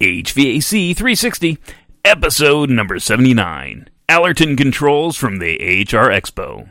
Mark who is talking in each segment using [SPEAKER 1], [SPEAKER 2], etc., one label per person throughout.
[SPEAKER 1] HVAC 360, episode number 79. Alerton Controls from the AHR Expo.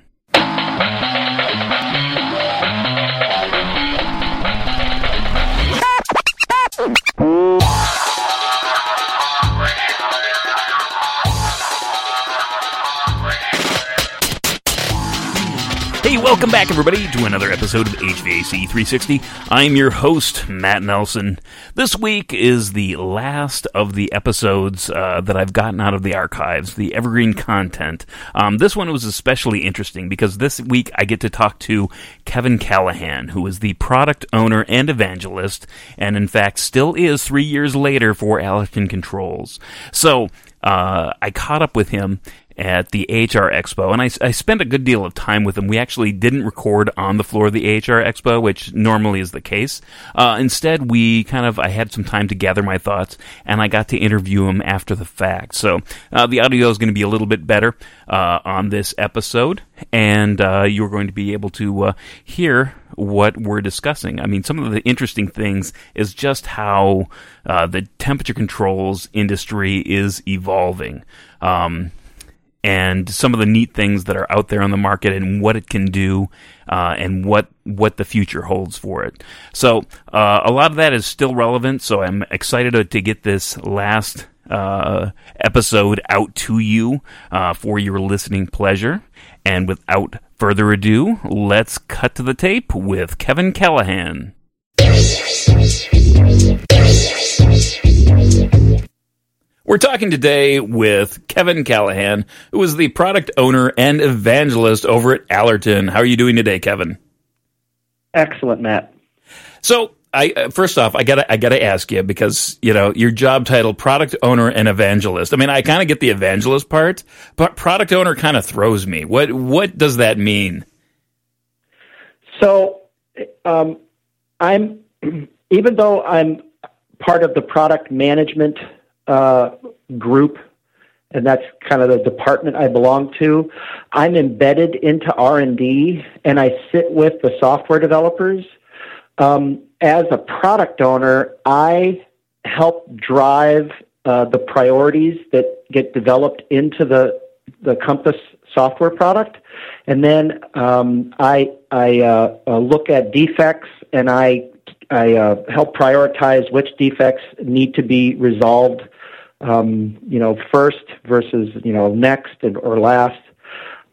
[SPEAKER 1] Welcome back, everybody, to another episode of HVAC 360. I'm your host, Matt Nelson. This week is the last of the episodes uh, that I've gotten out of the archives, the evergreen content. Um, this one was especially interesting because this week I get to talk to Kevin Callahan, who is the product owner and evangelist, and in fact still is three years later for Alerton Controls. So, uh, I caught up with him at the HR Expo, and I, I, spent a good deal of time with him. We actually didn't record on the floor of the HR Expo, which normally is the case. Uh, instead, we kind of I had some time to gather my thoughts, and I got to interview him after the fact. So uh, the audio is going to be a little bit better uh, on this episode, and uh, you're going to be able to uh, hear what we're discussing. I mean, some of the interesting things is just how uh, the temperature controls industry is evolving. Um, and some of the neat things that are out there on the market and what it can do uh, and what what the future holds for it. So uh, a lot of that is still relevant. So I'm excited to, to get this last uh, episode out to you uh, for your listening pleasure. And without further ado, let's cut to the tape with Kevin Callahan. We're talking today with Kevin Callahan, who is the product owner and evangelist over at Alerton. How are you doing today, Kevin?
[SPEAKER 2] Excellent, Matt.
[SPEAKER 1] So, I uh, first off, I gotta I gotta ask you because you know your job title, product owner and evangelist. I mean, I kind of get the evangelist part, but product owner kind of throws me. What what does that mean?
[SPEAKER 2] So, um, I'm even though I'm part of the product management uh, group, and that's kind of the department I belong to. I'm embedded into R and D, and I sit with the software developers. Um, as a product owner, I help drive uh, the priorities that get developed into the the Compass software product, and then um, I I uh, uh, look at defects and I I uh, help prioritize which defects need to be resolved um, you know, first versus, you know, next and, or last.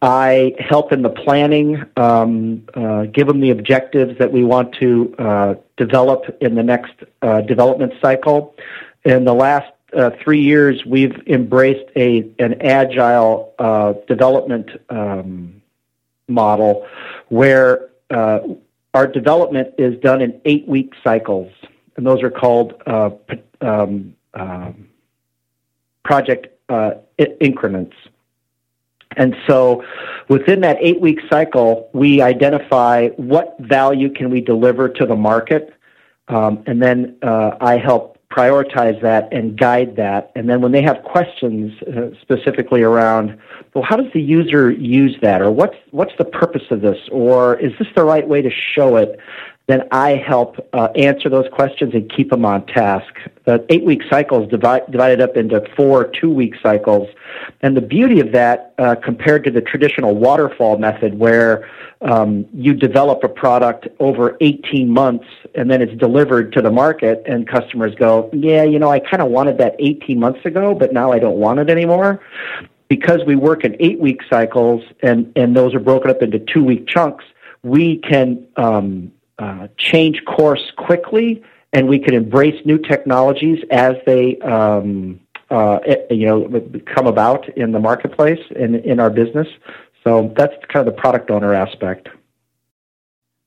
[SPEAKER 2] I help in the planning, um, uh, give them the objectives that we want to uh, develop in the next uh, development cycle. In the last uh, three years, we've embraced a an agile uh, development um, model where uh, our development is done in eight week cycles, and those are called um, um project uh, increments. And so within that eight week cycle, we identify what value can we deliver to the market. Um, and then uh, I help prioritize that and guide that. And then when they have questions uh, specifically around, well, how does the user use that? Or what's, what's the purpose of this? Or is this the right way to show it? Then I help uh, answer those questions and keep them on task. The eight week cycle is divide, divided up into four two week cycles. And the beauty of that, uh, compared to the traditional waterfall method, where um, you develop a product over 18 months and then it's delivered to the market, and customers go, Yeah, you know, I kind of wanted that 18 months ago, but now I don't want it anymore because we work in eight week cycles and, and those are broken up into two week chunks, we can um, uh, change course quickly, and we can embrace new technologies as they um, uh, you know come about in the marketplace and in our business. So that's kind of the product owner aspect.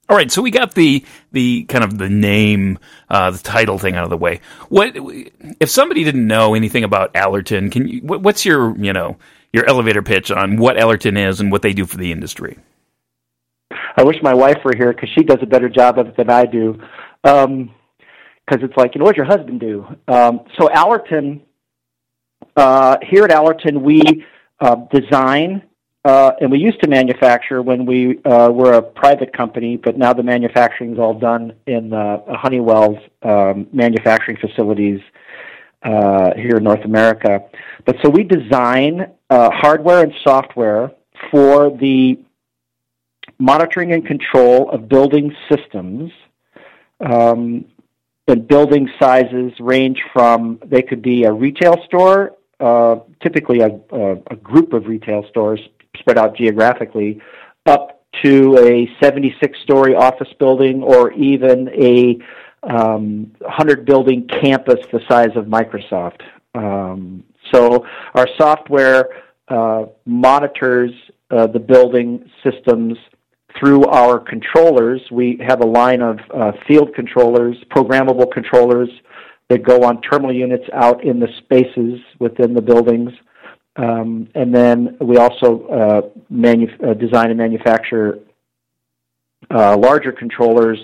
[SPEAKER 1] All right, so we got the the kind of the name, uh, the title thing out of the way. What if somebody didn't know anything about Alerton? Can you? What's your you know your elevator pitch on what Alerton is and what they do for the industry?
[SPEAKER 2] I wish my wife were here because she does a better job of it than I do. Because um, it's like, you know, what your husband do? Um, so Alerton, uh, here at Alerton, we uh, design uh, and we used to manufacture when we uh, were a private company, but now the manufacturing is all done in uh, Honeywell's um, manufacturing facilities. uh, here in North America. But so we design uh, hardware and software for the monitoring and control of building systems. Um, and building sizes range from they could be a retail store, uh, typically a, a, a, group of retail stores spread out geographically, up to a 76 story office building or even a um, 100 building campus the size of Microsoft. Um, so our software uh, monitors uh, the building systems through our controllers. We have a line of uh, field controllers, programmable controllers that go on terminal units out in the spaces within the buildings. Um, and then we also uh, manu- uh, design and manufacture uh, larger controllers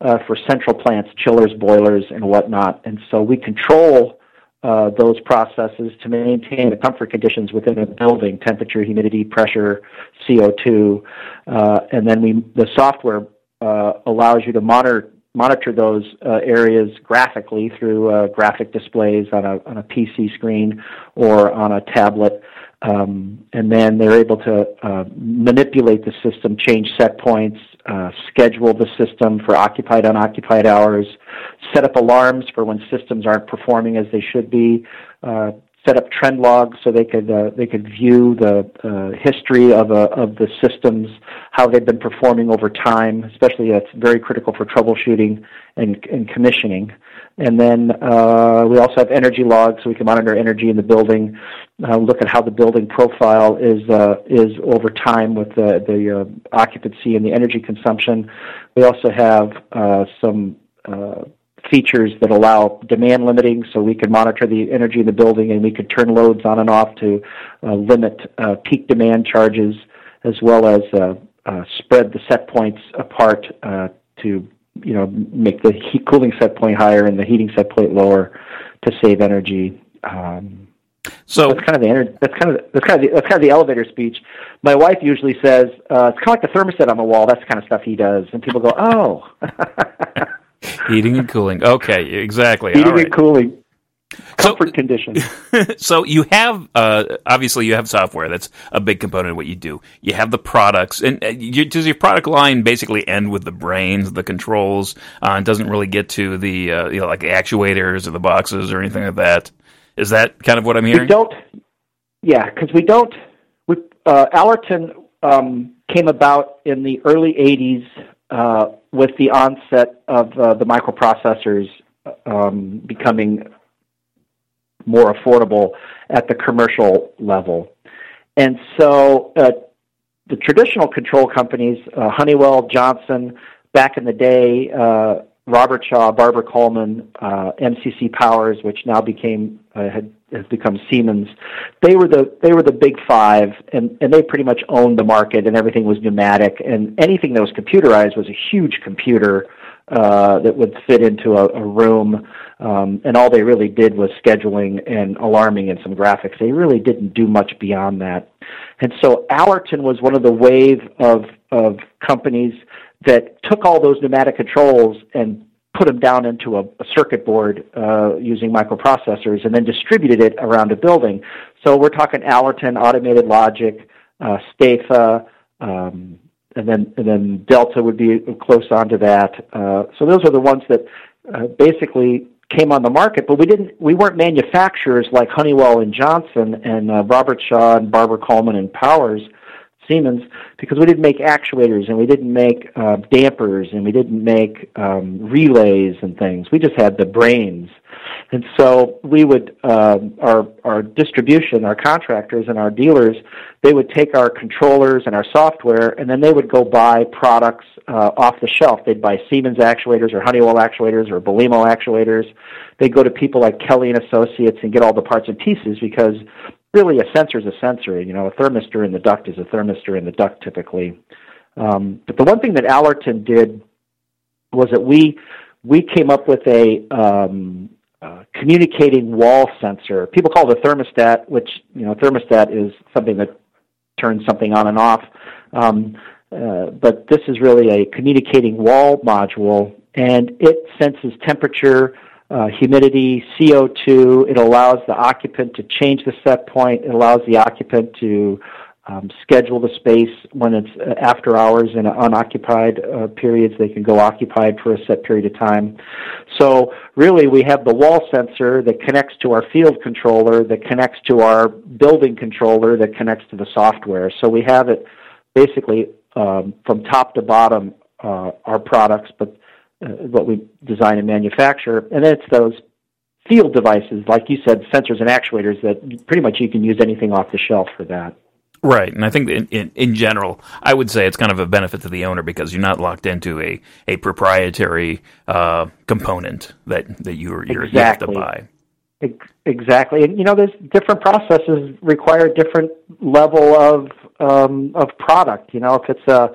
[SPEAKER 2] uh, for central plants, chillers, boilers, and whatnot. And so we control uh, those processes to maintain the comfort conditions within a building temperature, humidity, pressure, CO2. Uh, and then we, the software uh, allows you to monitor monitor those uh, areas graphically through uh, graphic displays on a, on a PC screen or on a tablet. Um, and then they're able to uh, manipulate the system, change set points, uh, schedule the system for occupied, unoccupied hours, set up alarms for when systems aren't performing as they should be, uh, set up trend logs so they could uh, they could view the uh, history of a, of the systems, how they've been performing over time. Especially, that's very critical for troubleshooting and, and commissioning. And then uh, we also have energy logs, so we can monitor energy in the building, uh, look at how the building profile is uh, is over time with the the uh, occupancy and the energy consumption. We also have uh, some uh, features that allow demand limiting, so we can monitor the energy in the building and we could turn loads on and off to uh, limit uh, peak demand charges, as well as uh, uh spread the set points apart uh, to you know make the heat cooling set point higher and the heating set point lower to save energy. Um, so that's kind of the energy, that's kind of the, that's kind of the, that's kind of the elevator speech. My wife usually says uh, it's kind of like the thermostat on the wall. That's the kind of stuff he does, and people go, "Oh."
[SPEAKER 1] Heating and cooling. Okay, exactly.
[SPEAKER 2] Heating and cooling. Comfort so, conditions.
[SPEAKER 1] so you have uh, obviously you have software. That's a big component of what you do. You have the products, and you, does your product line basically end with the brains, the controls? Uh, doesn't really get to the uh, you know like the actuators or the boxes or anything like that. Is that kind of what I'm hearing? We
[SPEAKER 2] don't. Yeah, because we don't. We, uh, Alerton um, came about in the early '80s uh, with the onset of uh, the microprocessors um, becoming more affordable at the commercial level. And so uh, the traditional control companies, uh, Honeywell, Johnson, back in the day, uh, Robertshaw, Barber Coleman, uh, MCC Powers, which now became uh, had has become Siemens. They were the they were the big five, and and they pretty much owned the market, and everything was pneumatic, and anything that was computerized was a huge computer uh, that would fit into a, a room. Um, and all they really did was scheduling and alarming and some graphics. They really didn't do much beyond that. And so Alerton was one of the wave of of companies that took all those pneumatic controls and put them down into a, a circuit board uh, using microprocessors and then distributed it around a building. So we're talking Alerton, Automated Logic, uh, um, and then and then Delta would be close onto that. Uh, so those are the ones that uh, basically came on the market, but we didn't we weren't manufacturers like Honeywell and Johnson and uh, Robertshaw and Barber Coleman and Powers Siemens because we didn't make actuators and we didn't make uh, dampers and we didn't make um, relays and things. We just had the brains. And so we would, uh, our, our distribution, our contractors and our dealers, they would take our controllers and our software and then they would go buy products uh, off the shelf. They'd buy Siemens actuators or Honeywell actuators or Belimo actuators. They'd go to people like Kelly and Associates and get all the parts and pieces because really a sensor is a sensor. You know, a thermistor in the duct is a thermistor in the duct typically. Um, but the one thing that Alerton did was that we we came up with a um, uh, communicating wall sensor. People call it a thermostat, which you know, thermostat is something that turns something on and off. Um, uh, but this is really a communicating wall module, and it senses temperature, uh, humidity, CO2. It allows the occupant to change the set point. It allows the occupant to um, schedule the space when it's uh, after hours and unoccupied uh, periods. They can go occupied for a set period of time. So really, we have the wall sensor that connects to our field controller, that connects to our building controller, that connects to the software. So we have it basically um, from top to bottom. Uh, our products, but uh, what we design and manufacture, and then it's those field devices, like you said, sensors and actuators that pretty much you can use anything off the shelf for that.
[SPEAKER 1] Right, and I think in, in, in, general, I would say it's kind of a benefit to the owner because you're not locked into a a proprietary uh, component that that you you're, exactly. you have to buy.
[SPEAKER 2] Exactly, and you know, there's different processes require different level of um, of product. You know, if it's a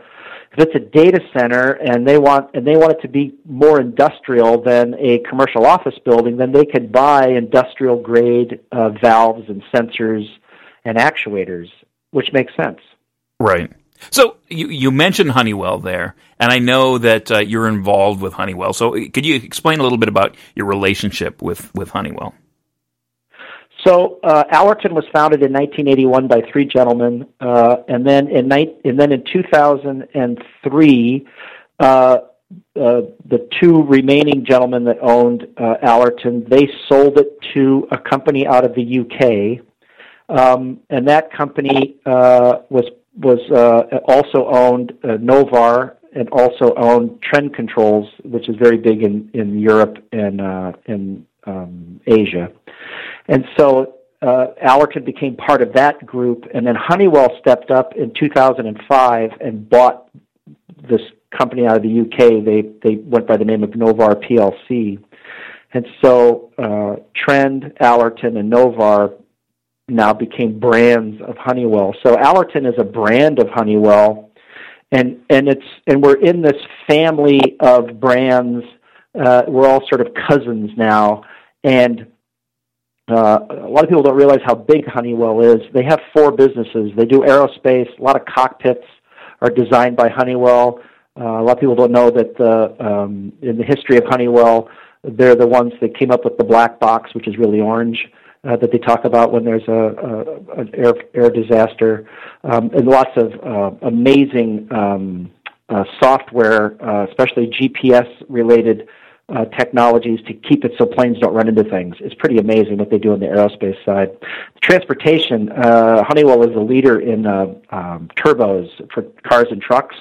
[SPEAKER 2] if it's a data center and they want and they want it to be more industrial than a commercial office building, then they could buy industrial grade uh, valves and sensors and actuators which makes sense.
[SPEAKER 1] Right. So you you mentioned Honeywell there, and I know that uh, you're involved with Honeywell. So could you explain a little bit about your relationship with with Honeywell?
[SPEAKER 2] So uh, Alerton was founded in 1981 by three gentlemen, uh, and then in ni- and then in 2003, uh, uh, the two remaining gentlemen that owned uh, Alerton they sold it to a company out of the UK um, and that company uh, was was also owned Novar and also owned Trend Controls, which is very big in in Europe and in um, Asia. And so uh, Alerton became part of that group, and then Honeywell stepped up in 2005 and bought this company out of the UK. They they went by the name of Novar PLC. And so uh, Trend, Alerton, and Novar now became brands of Honeywell. So Alerton is a brand of Honeywell, and and it's and we're in this family of brands. Uh, we're all sort of cousins now, and uh, a lot of people don't realize how big Honeywell is. They have four businesses. They do aerospace. A lot of cockpits are designed by Honeywell. Uh, a lot of people don't know that the, um, in the history of Honeywell, they're the ones that came up with the black box, which is really orange uh, that they talk about when there's a, a an air air disaster, um, and lots of uh, amazing um, uh, software, uh, especially GPS related. Uh, technologies to keep it so planes don't run into things. It's pretty amazing what they do on the aerospace side. Transportation, uh, Honeywell is a leader in uh, um, turbos for cars and trucks.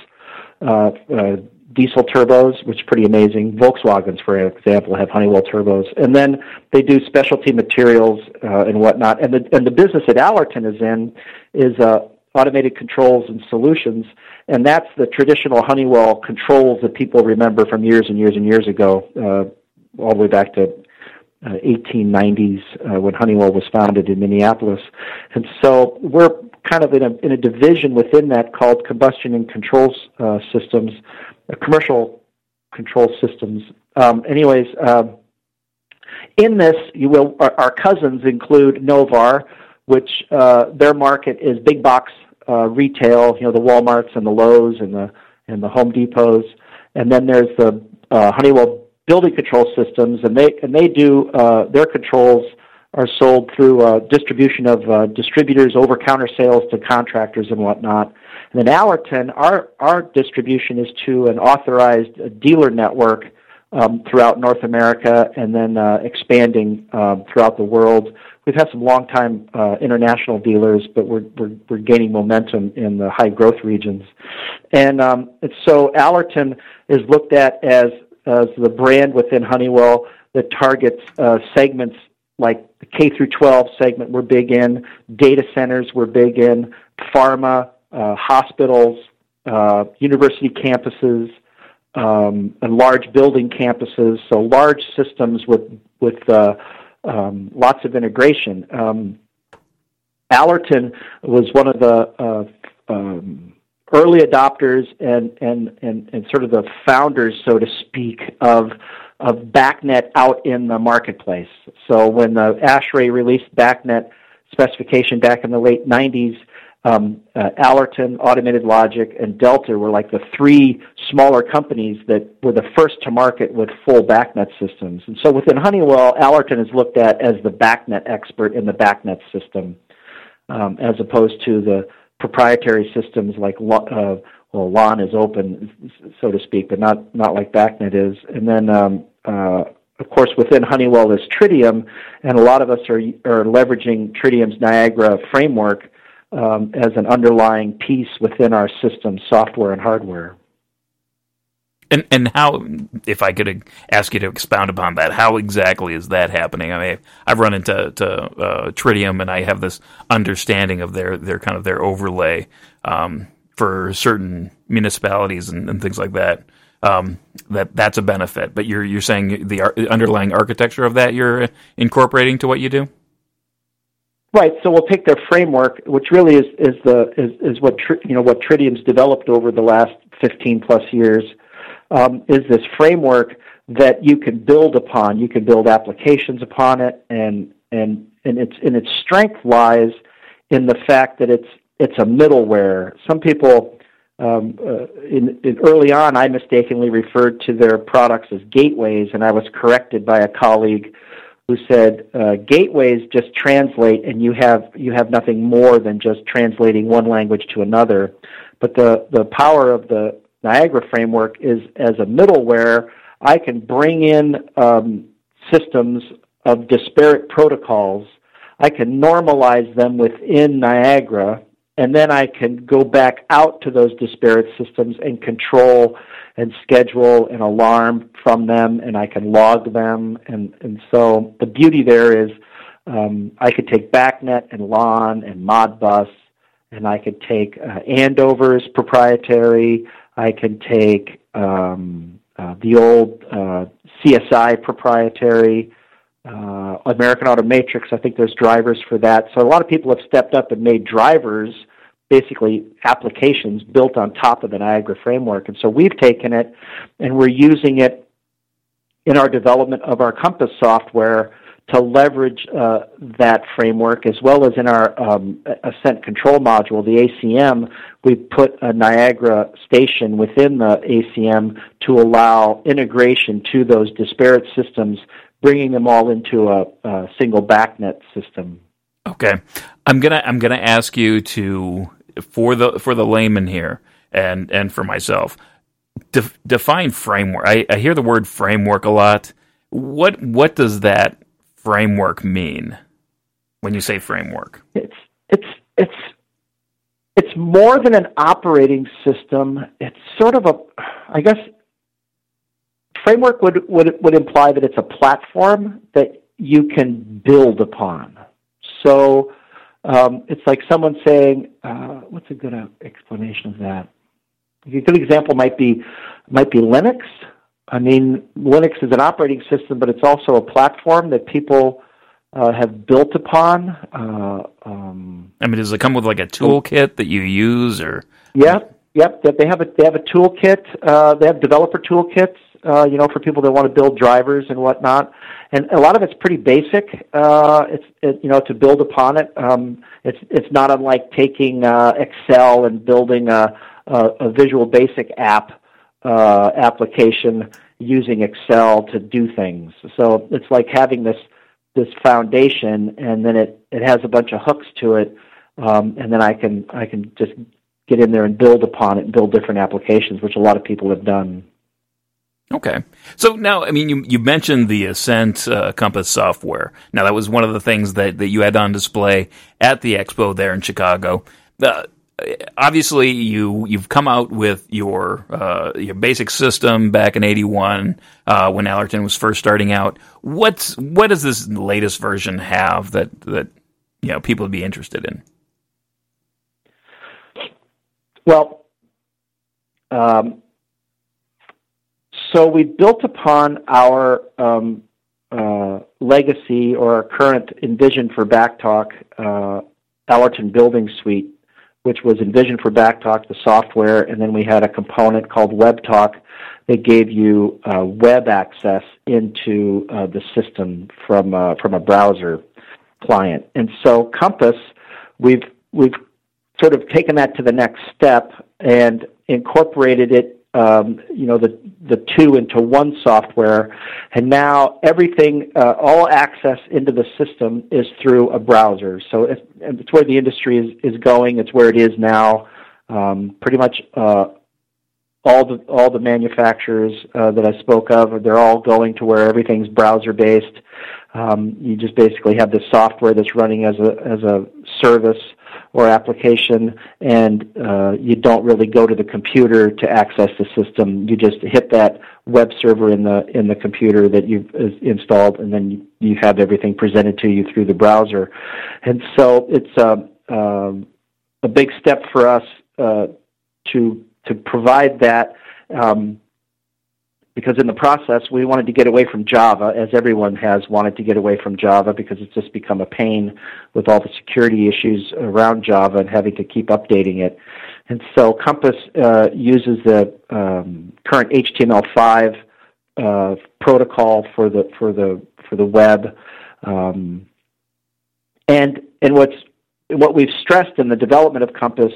[SPEAKER 2] Uh, uh, diesel turbos, which is pretty amazing. Volkswagens, for example, have Honeywell turbos, and then they do specialty materials uh, and whatnot. And the and the business that Alerton is in is uh, automated controls and solutions, and that's the traditional Honeywell controls that people remember from years and years and years ago, uh, all the way back to. Uh, 1890s uh, when Honeywell was founded in Minneapolis, and so we're kind of in a in a division within that called combustion and controls uh, systems, uh, commercial control systems. Um, anyways, um, in this, you will our, our, cousins include Novar, which uh, their market is big box uh, retail. You know, the WalMarts and the Lowe's and the and the Home Depots, and then there's the uh, Honeywell building control systems, and they and they do uh, their controls are sold through uh, distribution of uh, distributors, over-counter sales to contractors and whatnot. And then Alerton, our our distribution is to an authorized dealer network um, throughout North America, and then uh, expanding um, throughout the world. We've had some long-time uh, international dealers, but we're, we're we're gaining momentum in the high growth regions. And, um, and so Alerton is looked at as as the brand within Honeywell that targets uh, segments like the K through 12 segment we're big in, data centers we're big in, pharma, uh, hospitals, uh, university campuses, um, and large building campuses. So large systems with with uh, um, lots of integration. Um, Alerton was one of the uh, um, early adopters and, and, and, and sort of the founders, so to speak, of of BACnet out in the marketplace. So when the ASHRAE released BACnet specification back in the late 90s, um, uh, Alerton, Automated Logic, and Delta were like the three smaller companies that were the first to market with full BACnet systems. And so within Honeywell, Alerton is looked at as the BACnet expert in the BACnet system, um, as opposed to the proprietary systems like uh, well, LON is open, so to speak, but not not like BACnet is. And then, um, uh, of course, within Honeywell is Tridium, and a lot of us are are leveraging Tridium's Niagara framework um, as an underlying piece within our system, software and hardware.
[SPEAKER 1] And and how, if I could ask you to expound upon that, how exactly is that happening? I mean, I've run into to, uh, Tridium, and I have this understanding of their their kind of their overlay um, for certain municipalities and, and things like that. Um, that that's a benefit, but you're you're saying the underlying architecture of that you're incorporating to what you do.
[SPEAKER 2] Right. So we'll take their framework, which really is, is the is, is what you know what Tridium's developed over the last 15 plus years. Um, is this framework that you can build upon? You can build applications upon it, and and and its and its strength lies in the fact that it's it's a middleware. Some people um, uh, in, in early on, I mistakenly referred to their products as gateways, and I was corrected by a colleague who said uh, gateways just translate and you have you have nothing more than just translating one language to another. But the the power of the Niagara framework is as a middleware I can bring in um, systems of disparate protocols. I can normalize them within Niagara and then I can go back out to those disparate systems and control and schedule an alarm from them, and I can log them. And, and so the beauty there is um, I could take BACnet and LON and Modbus, and I could take uh, Andover's proprietary. I can take um, uh, the old uh, CSI proprietary. Uh, American Automatrix, I think there's drivers for that. So a lot of people have stepped up and made drivers basically applications built on top of the Niagara framework. And so we've taken it and we're using it in our development of our Compass software to leverage uh, that framework as well as in our um, Ascent Control Module, the ACM, we put a Niagara station within the ACM to allow integration to those disparate systems, bringing them all into a, a single BACnet system.
[SPEAKER 1] Okay, I'm gonna I'm gonna ask you to for the for the layman here and and for myself de- define framework. I, I hear the word framework a lot. What what does that framework mean when you say framework?
[SPEAKER 2] It's it's it's it's more than an operating system. It's sort of a i guess framework would would would imply that it's a platform that you can build upon so um, it's like someone saying, uh, "What's a good uh, explanation of that?" A good example might be might be Linux. I mean, Linux is an operating system, but it's also a platform that people uh, have built upon. Uh, um,
[SPEAKER 1] I mean, does it come with like a toolkit that you use, or?
[SPEAKER 2] Yep, yep. That They have a they have a toolkit. Uh, they have developer toolkits. Uh, you know, for people that want to build drivers and whatnot and a lot of it's pretty basic. Uh, it's it, you know to build upon it. Um, it's it's not unlike taking uh, Excel and building a, a, a Visual Basic app uh, application using Excel to do things. So it's like having this this foundation, and then it it has a bunch of hooks to it, um, and then I can I can just get in there and build upon it and build different applications, which a lot of people have done.
[SPEAKER 1] Okay. So now, I mean, you, you mentioned the Ascent uh, Compass software. Now, that was one of the things that, that you had on display at the expo there in Chicago. Uh, obviously, you, you've come out with your, uh, your basic system back in 81 uh, when Alerton was first starting out. What's, what does this latest version have that, that you know, people would be interested in?
[SPEAKER 2] Well, um, so we built upon our um, uh, legacy or our current Envision for BACtalk uh, Alerton Building Suite, which was Envision for BACtalk, the software, and then we had a component called WebTalk that gave you uh, web access into uh, the system from uh, from a browser client. And so Compass, we've we've sort of taken that to the next step and incorporated it um, you know the the two into one software, and now everything, uh, all access into the system is through a browser. So it's, it's where the industry is is going. It's where it is now. Um, pretty much uh, all the all the manufacturers uh, that I spoke of, they're all going to where everything's browser based. Um, you just basically have the software that's running as a as a service or application, and uh, you don't really go to the computer to access the system. You just hit that web server in the in the computer that you've installed, and then you, you have everything presented to you through the browser. And so it's a uh, um, a big step for us uh, to to provide that. Um, because in the process we wanted to get away from Java, as everyone has wanted to get away from Java because it's just become a pain with all the security issues around Java and having to keep updating it. And so Compass uh, uses the um, current HTML5 uh, protocol for the for the for the web, um, and and what's what we've stressed in the development of Compass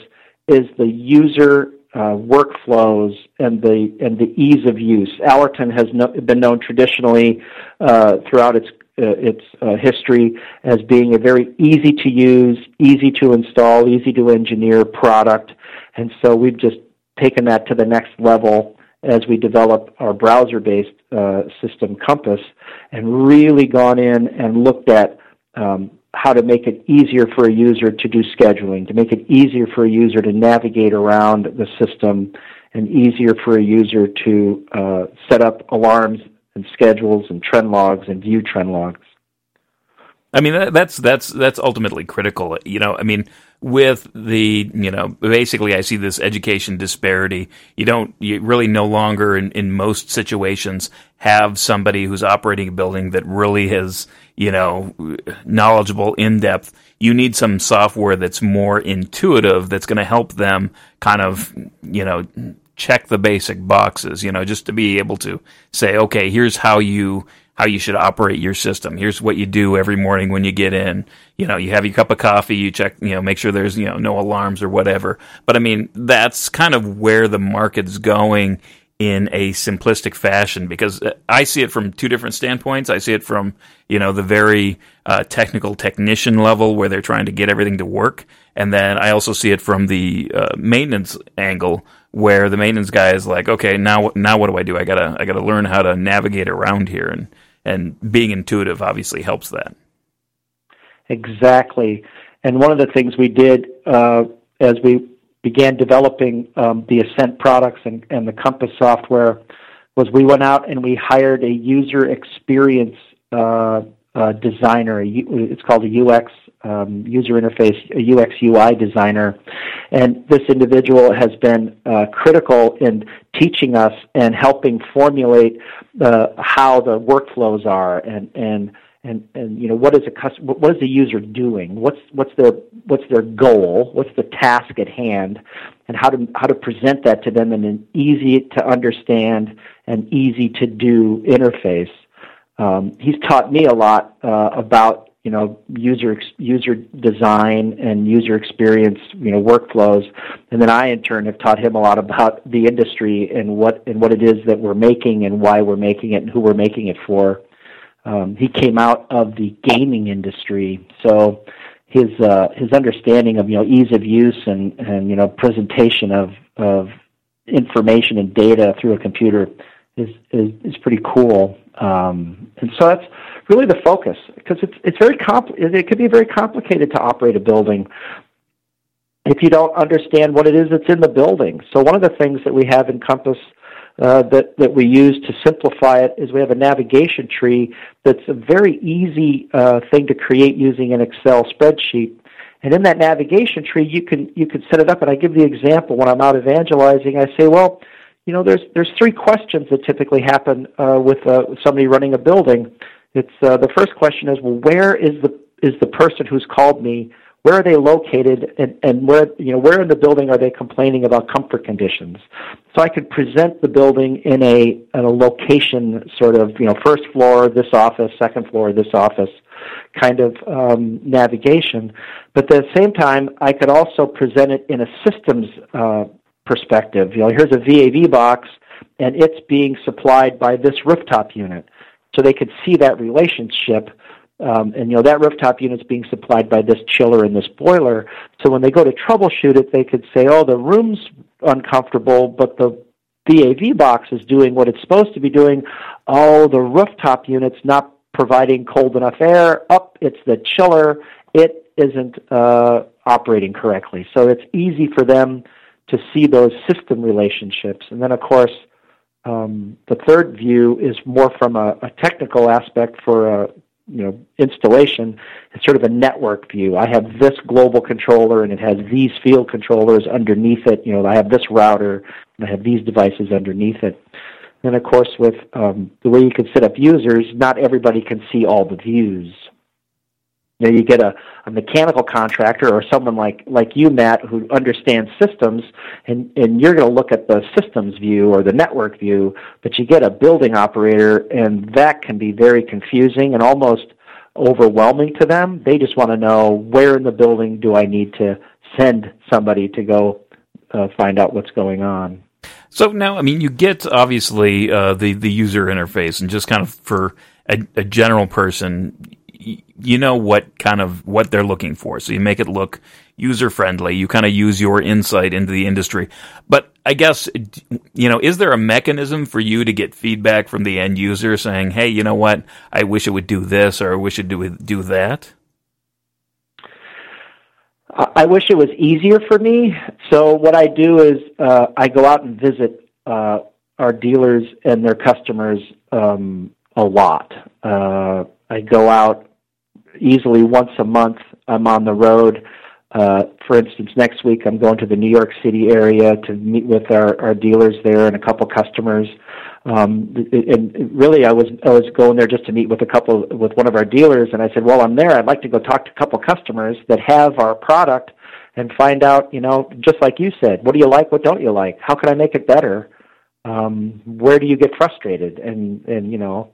[SPEAKER 2] is the user uh, workflows and the and the ease of use. Alerton has no, been known traditionally uh, throughout its uh, its uh, history as being a very easy to use, easy to install, easy to engineer product, and so we've just taken that to the next level as we develop our browser-based uh, system Compass, and really gone in and looked at um, how to make it easier for a user to do scheduling, to make it easier for a user to navigate around the system, and easier for a user to uh, set up alarms and schedules and trend logs and view trend logs.
[SPEAKER 1] I mean that's that's that's ultimately critical. You know, I mean with the you know basically I see this education disparity. You don't you really no longer in in most situations have somebody who's operating a building that really has you know knowledgeable in depth. You need some software that's more intuitive that's going to help them kind of you know check the basic boxes. You know, just to be able to say, okay, here's how you how you should operate your system. Here's what you do every morning when you get in. You know, you have your cup of coffee, you check, you know, make sure there's, you know, no alarms or whatever. But I mean, that's kind of where the market's going in a simplistic fashion because I see it from two different standpoints. I see it from, you know, the very uh, technical technician level where they're trying to get everything to work. And then I also see it from the uh, maintenance angle where the maintenance guy is like, okay, now now what do I do? I gotta I gotta learn how to navigate around here, and and being intuitive obviously helps that.
[SPEAKER 2] Exactly, and one of the things we did uh, as we began developing um, the Ascent products and, and the Compass software was we went out and we hired a user experience uh, uh, designer. It's called a UX um, user interface, a UX UI designer, and this individual has been uh, critical in teaching us and helping formulate uh, how the workflows are and and and and you know what is a customer, what is the user doing? What's what's their what's their goal? What's the task at hand? And how to how to present that to them in an easy to understand and easy to do interface. Um, he's taught me a lot uh, about you know user user design and user experience you know workflows and then I in turn have taught him a lot about the industry and what and what it is that we're making and why we're making it and who we're making it for um, he came out of the gaming industry so his uh, his understanding of you know ease of use and and you know presentation of of information and data through a computer is is, is pretty cool um, and so that's really the focus because it's it's very compl- it could be very complicated to operate a building if you don't understand what it is that's in the building. So one of the things that we have in Compass uh, that that we use to simplify it is we have a navigation tree that's a very easy uh, thing to create using an Excel spreadsheet. And in that navigation tree, you can you can set it up. And I give the example when I'm out evangelizing. I say, well, you know, there's there's three questions that typically happen uh, with, uh, somebody running a building. It's uh, the first question is, well, where is the is the person who's called me? Where are they located, and, and where you know where in the building are they complaining about comfort conditions? So I could present the building in a in a location sort of you know first floor this office, second floor this office, kind of um, navigation. But at the same time, I could also present it in a systems uh, perspective. You know, here's a VAV box, and it's being supplied by this rooftop unit, so they could see that relationship. Um, and you know that rooftop unit's being supplied by this chiller and this boiler. So when they go to troubleshoot it, they could say, "Oh, the room's uncomfortable, but the VAV box is doing what it's supposed to be doing. Oh, the rooftop unit's not providing cold enough air. Up, it's the chiller. It isn't uh, operating correctly. So it's easy for them to see those system relationships. And then, of course, um, the third view is more from a, a technical aspect for a you know installation. It's sort of a network view. I have this global controller, and it has these field controllers underneath it. You know, I have this router, and I have these devices underneath it. And of course, with um, the way you can set up users, not everybody can see all the views. You know, you get a, a mechanical contractor or someone like, like you, Matt, who understands systems, and, and you're going to look at the systems view or the network view, but you get a building operator, and that can be very confusing and almost overwhelming to them. They just want to know where in the building do I need to send somebody to go uh, find out what's going on.
[SPEAKER 1] So now, I mean, you get obviously uh, the the user interface, and just kind of for a, a general person, you know what kind of what they're looking for. So you make it look user friendly. You kind of use your insight into the industry. But I guess you know, is there a mechanism for you to get feedback from the end user saying, "Hey, you know what? I wish it would do this, or I wish it would do that."
[SPEAKER 2] I wish it was easier for me. So what I do is uh, I go out and visit uh, our dealers and their customers um, a lot. Uh, I go out easily once a month. I'm on the road. Uh, for instance, next week I'm going to the New York City area to meet with our, our dealers there and a couple customers. Um, and really, I was I was going there just to meet with a couple with one of our dealers, and I said, "Well, I'm there. I'd like to go talk to a couple customers that have our product and find out, you know, just like you said, what do you like, what don't you like, how can I make it better, um, where do you get frustrated, and and you know,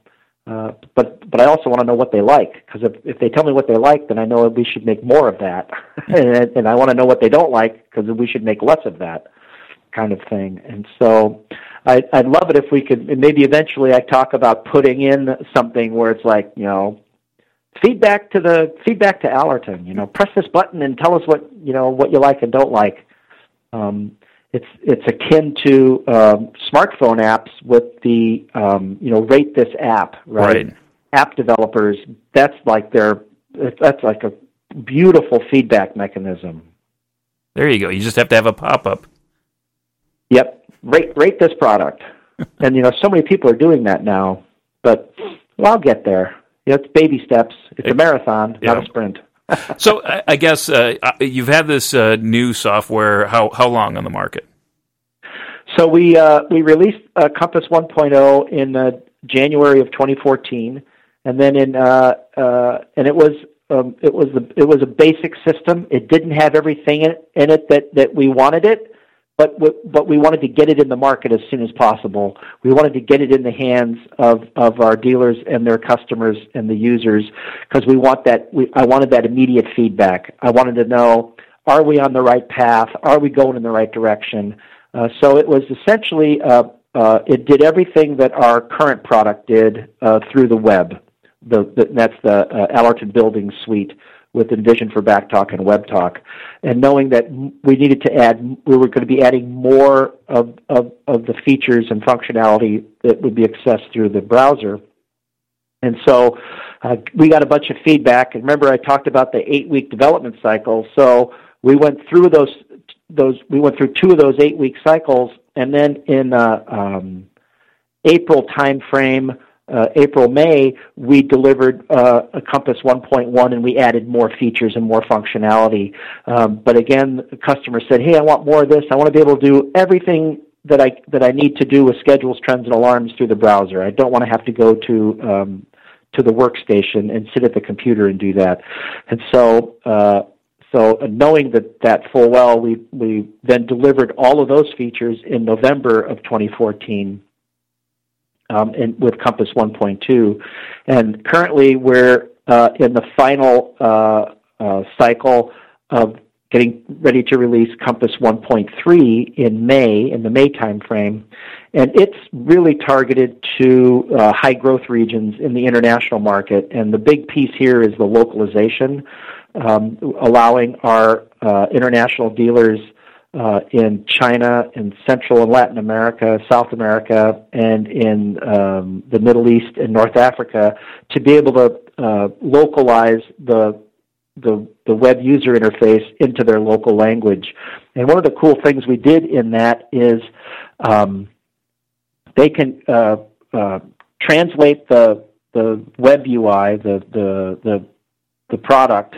[SPEAKER 2] uh, but but I also want to know what they like because if if they tell me what they like, then I know we should make more of that, and, and I want to know what they don't like because we should make less of that kind of thing. And so I, I'd love it if we could. maybe eventually, I talk about putting in something where it's like you know, feedback to the feedback to Alerton. You know, press this button and tell us what you know what you like and don't like. Um, it's it's akin to um, smartphone apps with the um, you know rate this app right?
[SPEAKER 1] right?
[SPEAKER 2] App developers that's like their that's like a beautiful feedback mechanism.
[SPEAKER 1] There you go. You just have to have a pop up.
[SPEAKER 2] Yep, rate rate this product, and you know so many people are doing that now. But well, I'll get there. You know, it's baby steps. It's a marathon, yeah. not a sprint.
[SPEAKER 1] so I, guess uh, uh, you've had this uh, new software. How how long on the market?
[SPEAKER 2] So we uh, we released uh, Compass 1.0 in uh, January of 2014, and then in and it was um, it was the, it was a basic system. It didn't have everything in it, in it that that we wanted it, but but we wanted to get it in the market as soon as possible. We wanted to get it in the hands of of our dealers and their customers and the users because we want that. We, I wanted that immediate feedback. I wanted to know: Are we on the right path? Are we going in the right direction? Uh, so it was essentially uh, uh, it did everything that our current product did uh, through the web. The, the, that's the uh, Alerton Building Suite with Envision for BACtalk and WebTalk, and knowing that we needed to add, we were going to be adding more of, of, of the features and functionality that would be accessed through the browser. And so uh, we got a bunch of feedback. And remember, I talked about the eight-week development cycle. So we went through those those. We went through two of those eight-week cycles, and then in uh, um, April timeframe, uh, April, May, we delivered uh, a Compass 1.1 and we added more features and more functionality. Um, but again, the customer said, "Hey, I want more of this. I want to be able to do everything that I that I need to do with schedules, trends, and alarms through the browser. I don't want to have to go to um, to the workstation and sit at the computer and do that." And so. Uh, so knowing that that full well, we we then delivered all of those features in November of 2014 um, in, with Compass 1.2. And currently, we're uh, in the final uh, uh, cycle of getting ready to release Compass 1.3 in May, in the May timeframe. And it's really targeted to uh, high growth regions in the international market. And the big piece here is the localization, um, allowing our uh, international dealers uh, in China, in Central and Latin America, South America, and in um, the Middle East and North Africa to be able to uh, localize the the, the web user interface into their local language. And one of the cool things we did in that is um, they can uh, uh, translate the the web UI, the the the, the product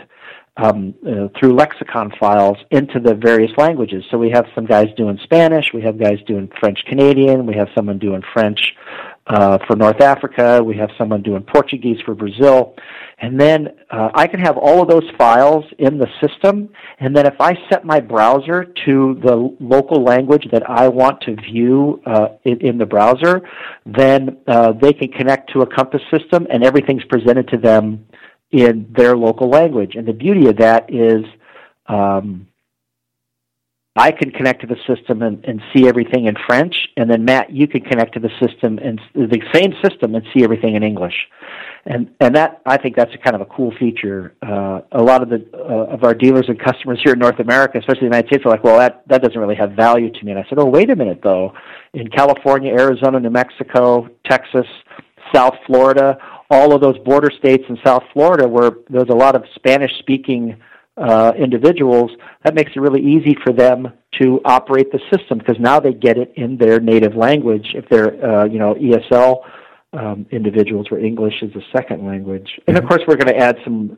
[SPEAKER 2] um, uh, through lexicon files into the various languages. So we have some guys doing Spanish, we have guys doing French Canadian, we have someone doing French uh, for North Africa. We have someone doing Portuguese for Brazil. And then uh, I can have all of those files in the system. And then if I set my browser to the local language that I want to view uh, in, in, the browser, then uh, they can connect to a Compass system and everything's presented to them in their local language. And the beauty of that is um, I can connect to the system and, and see everything in French, and then Matt, you can connect to the system and the same system and see everything in English, and and that I think that's kind of a cool feature. Uh, a lot of the uh, of our dealers and customers here in North America, especially the United States, are like, well, that that doesn't really have value to me. And I said, oh, wait a minute though, in California, Arizona, New Mexico, Texas, South Florida, all of those border states in South Florida, where there's a lot of Spanish speaking uh, individuals, that makes it really easy for them to operate the system because now they get it in their native language. If they're, uh, you know, ESL um, individuals where English is a second language, and of mm-hmm. course we're going to add some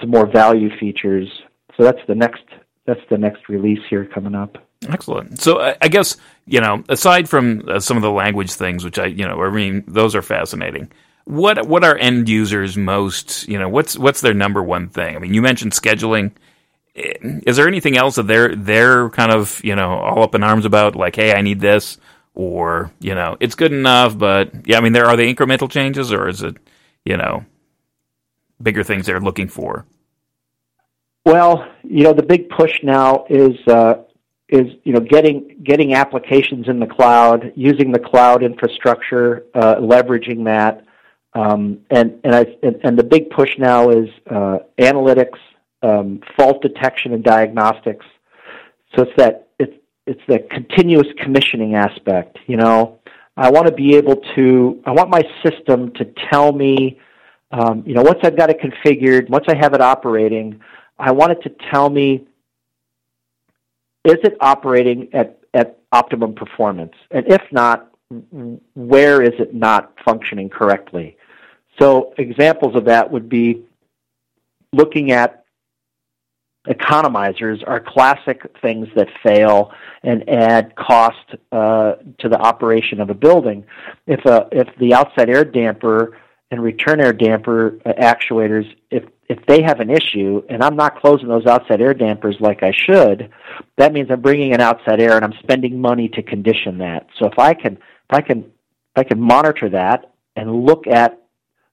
[SPEAKER 2] some more value features. So that's the next that's the next release here coming up.
[SPEAKER 1] Excellent. So I guess you know, aside from uh, some of the language things, which I you know, I mean, those are fascinating what what are end users most you know what's what's their number one thing? I mean you mentioned scheduling. Is there anything else that they're they're kind of you know all up in arms about? Like hey i need this? Or you know it's good enough but yeah i mean there are the incremental changes or is it you know bigger things they're looking for?
[SPEAKER 2] Well you know the big push now is uh, is you know getting getting applications in the cloud using the cloud infrastructure uh, leveraging that um, and and, I, and, and the big push now is uh, analytics, um, fault detection, and diagnostics. So it's that it's it's the continuous commissioning aspect. You know, I want to be able to. I want my system to tell me. Um, you know, once I've got it configured, once I have it operating, I want it to tell me is it operating at, at optimum performance? And if not, where is it not functioning correctly? So examples of that would be looking at economizers are classic things that fail and add cost uh, to the operation of a building. If a, if the outside air damper and return air damper uh, actuators, if if they have an issue and I'm not closing those outside air dampers like I should, that means I'm bringing in outside air and I'm spending money to condition that. So if I can if I can if I can monitor that and look at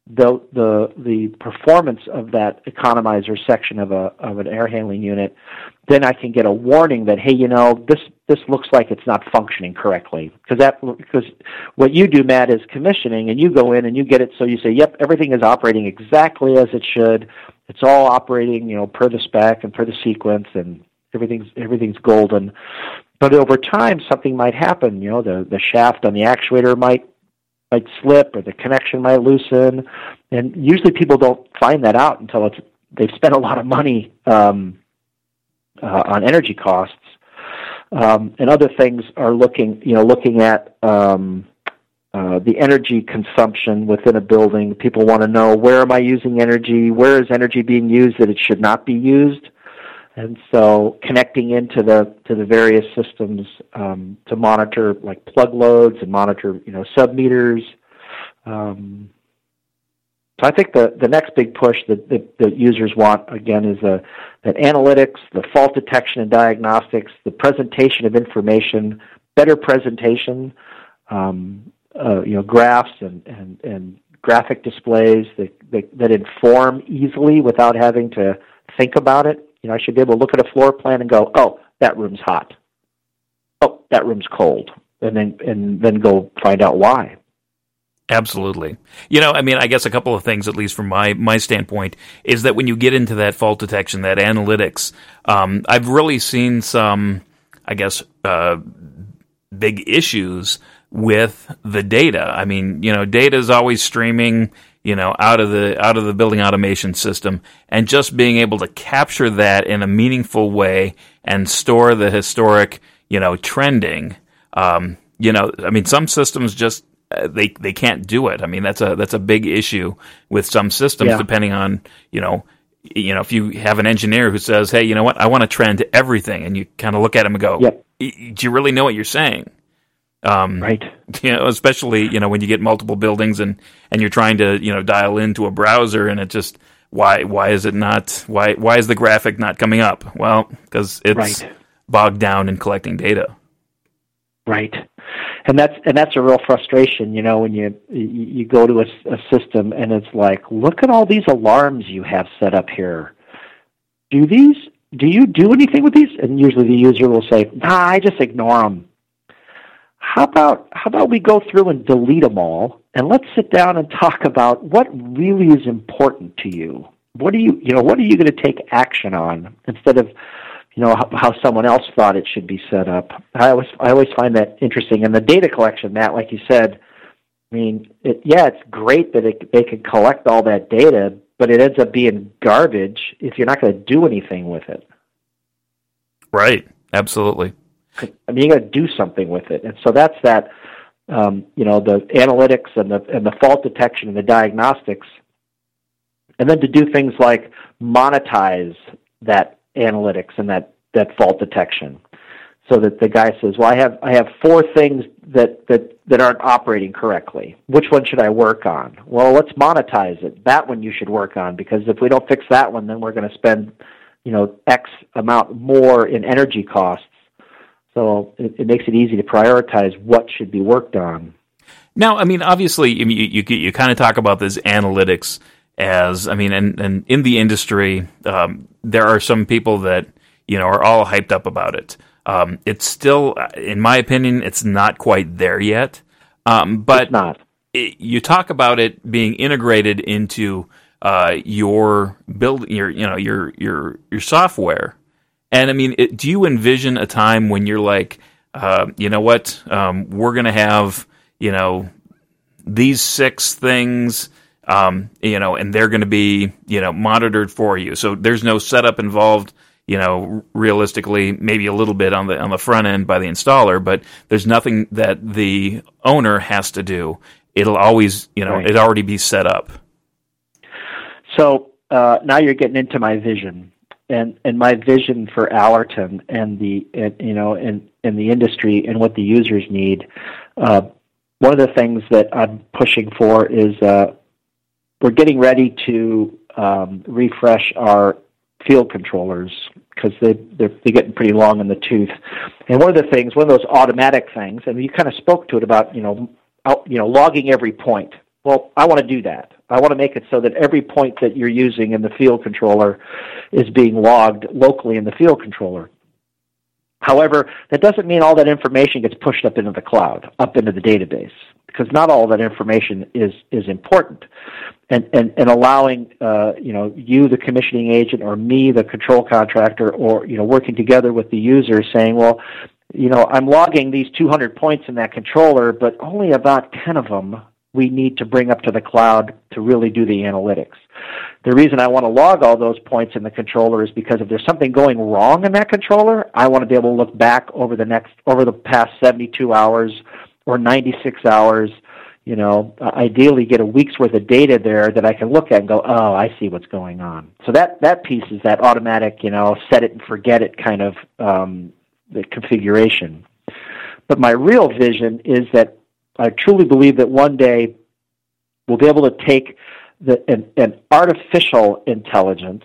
[SPEAKER 2] the the the performance of that economizer section of a of an air handling unit, then I can get a warning that hey, you know, this this looks like it's not functioning correctly. Because that because what you do, Matt, is commissioning, and you go in and you get it so you say, yep, everything is operating exactly as it should. It's all operating, you know, per the spec and per the sequence, and everything's everything's golden. But over time, something might happen. You know, the the shaft on the actuator might might slip or the connection might loosen. And usually people don't find that out until it's they've spent a lot of money um, uh, on energy costs. Um, and other things are looking, you know, looking at um, uh, the energy consumption within a building. People want to know where am I using energy? Where is energy being used that it should not be used? And so connecting into the to the various systems um, to monitor like plug loads and monitor you know sub meters. Um, so I think the, the next big push that, that, that users want again is a, that analytics, the fault detection and diagnostics, the presentation of information, better presentation, um, uh, you know graphs and, and, and graphic displays that, that, that inform easily without having to think about it. You know, I should be able to look at a floor plan and go, "Oh, that room's hot. Oh, that room's cold," and then and then go find out why.
[SPEAKER 1] Absolutely. You know, I mean, I guess a couple of things, at least from my my standpoint, is that when you get into that fault detection, that analytics, um, I've really seen some, I guess, uh, big issues with the data. I mean, you know, data is always streaming, you know, out of the out of the building automation system, and just being able to capture that in a meaningful way and store the historic, you know, trending. Um, you know, I mean, some systems just uh, they they can't do it. I mean, that's a that's a big issue with some systems, yeah. depending on you know. You know, if you have an engineer who says, "Hey, you know what? I want to trend everything," and you kind of look at him and go,
[SPEAKER 2] yep.
[SPEAKER 1] "Do you really know what you're saying?"
[SPEAKER 2] Um, right.
[SPEAKER 1] You know, especially you know when you get multiple buildings and and you're trying to you know dial into a browser and it just why why is it not why why is the graphic not coming up? Well, because it's right. bogged down in collecting data.
[SPEAKER 2] Right and that's and that's a real frustration, you know, when you you go to a, a system and it's like, look at all these alarms you have set up here. Do these? Do you do anything with these? And usually the user will say, Nah, I just ignore them. How about how about we go through and delete them all, and let's sit down and talk about what really is important to you. What are you you know what are you going to take action on instead of you know how, how someone else thought it should be set up. I always I always find that interesting. And the data collection, Matt, like you said, I mean, it, yeah, it's great that it, they can collect all that data, but it ends up being garbage if you're not going to do anything with it.
[SPEAKER 1] Right. Absolutely.
[SPEAKER 2] I mean, you got to do something with it, and so that's that. Um, you know, the analytics and the and the fault detection and the diagnostics, and then to do things like monetize that analytics and that, that fault detection. So that the guy says, "Well, I have I have four things that, that that aren't operating correctly. Which one should I work on?" Well, let's monetize it. That one you should work on because if we don't fix that one, then we're going to spend, you know, X amount more in energy costs. So it, it makes it easy to prioritize what should be worked on.
[SPEAKER 1] Now, I mean, obviously, you you, you, kind of talk about this analytics as I mean, and, and in the industry, um, there are some people that you know are all hyped up about it. Um, it's still, in my opinion, it's not quite there yet. Um, but
[SPEAKER 2] it's not.
[SPEAKER 1] It, you talk about it being integrated into uh, your build, your you know your your your software, and I mean, it, do you envision a time when you're like, uh, you know what, um, we're going to have you know these six things um, you know, and they're going to be, you know, monitored for you. So there's no setup involved, you know, realistically, maybe a little bit on the on the front end by the installer, but there's nothing that the owner has to do. It'll always, you know, right. it already be set up.
[SPEAKER 2] So uh, now you're getting into my vision, and and my vision for Alerton and the and, you know and in the industry and what the users need. Uh, one of the things that I'm pushing for is uh, we're getting ready to um, refresh our field controllers because they, they're, they're getting pretty long in the tooth. And one of the things, one of those automatic things, and you kind of spoke to it about, you know, out, you know, logging every point. Well, I want to do that. I want to make it so that every point that you're using in the field controller is being logged locally in the field controller. However, that doesn't mean all that information gets pushed up into the cloud, up into the database, because not all that information is is important. And and, and allowing uh, you know you, the commissioning agent, or me, the control contractor, or you know working together with the user, saying, well, you know, I'm logging these 200 points in that controller, but only about 10 of them we need to bring up to the cloud to really do the analytics. The reason I want to log all those points in the controller is because if there's something going wrong in that controller, I want to be able to look back over the next over the past 72 hours or 96 hours, you know, uh, ideally get a week's worth of data there that I can look at and go, "Oh, I see what's going on." So that that piece is that automatic, you know, set it and forget it kind of um, the configuration. But my real vision is that I truly believe that one day we'll be able to take the, an, an artificial intelligence,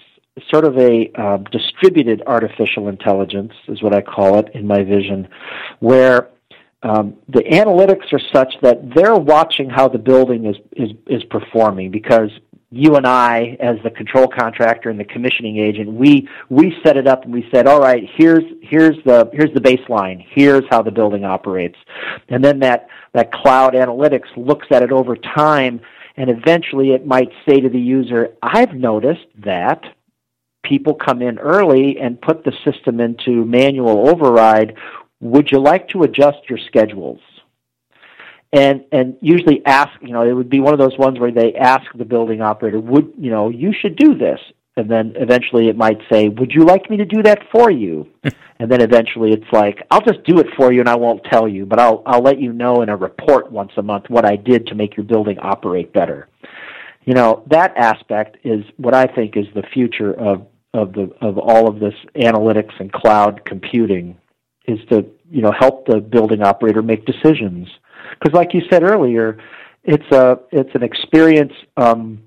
[SPEAKER 2] sort of a um, distributed artificial intelligence, is what I call it in my vision, where um, the analytics are such that they're watching how the building is, is, is performing because you and I, as the control contractor and the commissioning agent, we we set it up and we said, all right, here's here's the here's the baseline. Here's how the building operates, and then that that cloud analytics looks at it over time, and eventually it might say to the user, I've noticed that people come in early and put the system into manual override. Would you like to adjust your schedules? And and usually ask you know it would be one of those ones where they ask the building operator would you know you should do this. And then eventually it might say would you like me to do that for you? And then eventually it's like i'll just do it for you and i won't tell you but i'll i'll let you know in a report once a month what i did to make your building operate better. You know that aspect is what i think is the future of of the of all of this analytics and cloud computing is to you know help the building operator make decisions because, like you said earlier, it's a it's an experience um,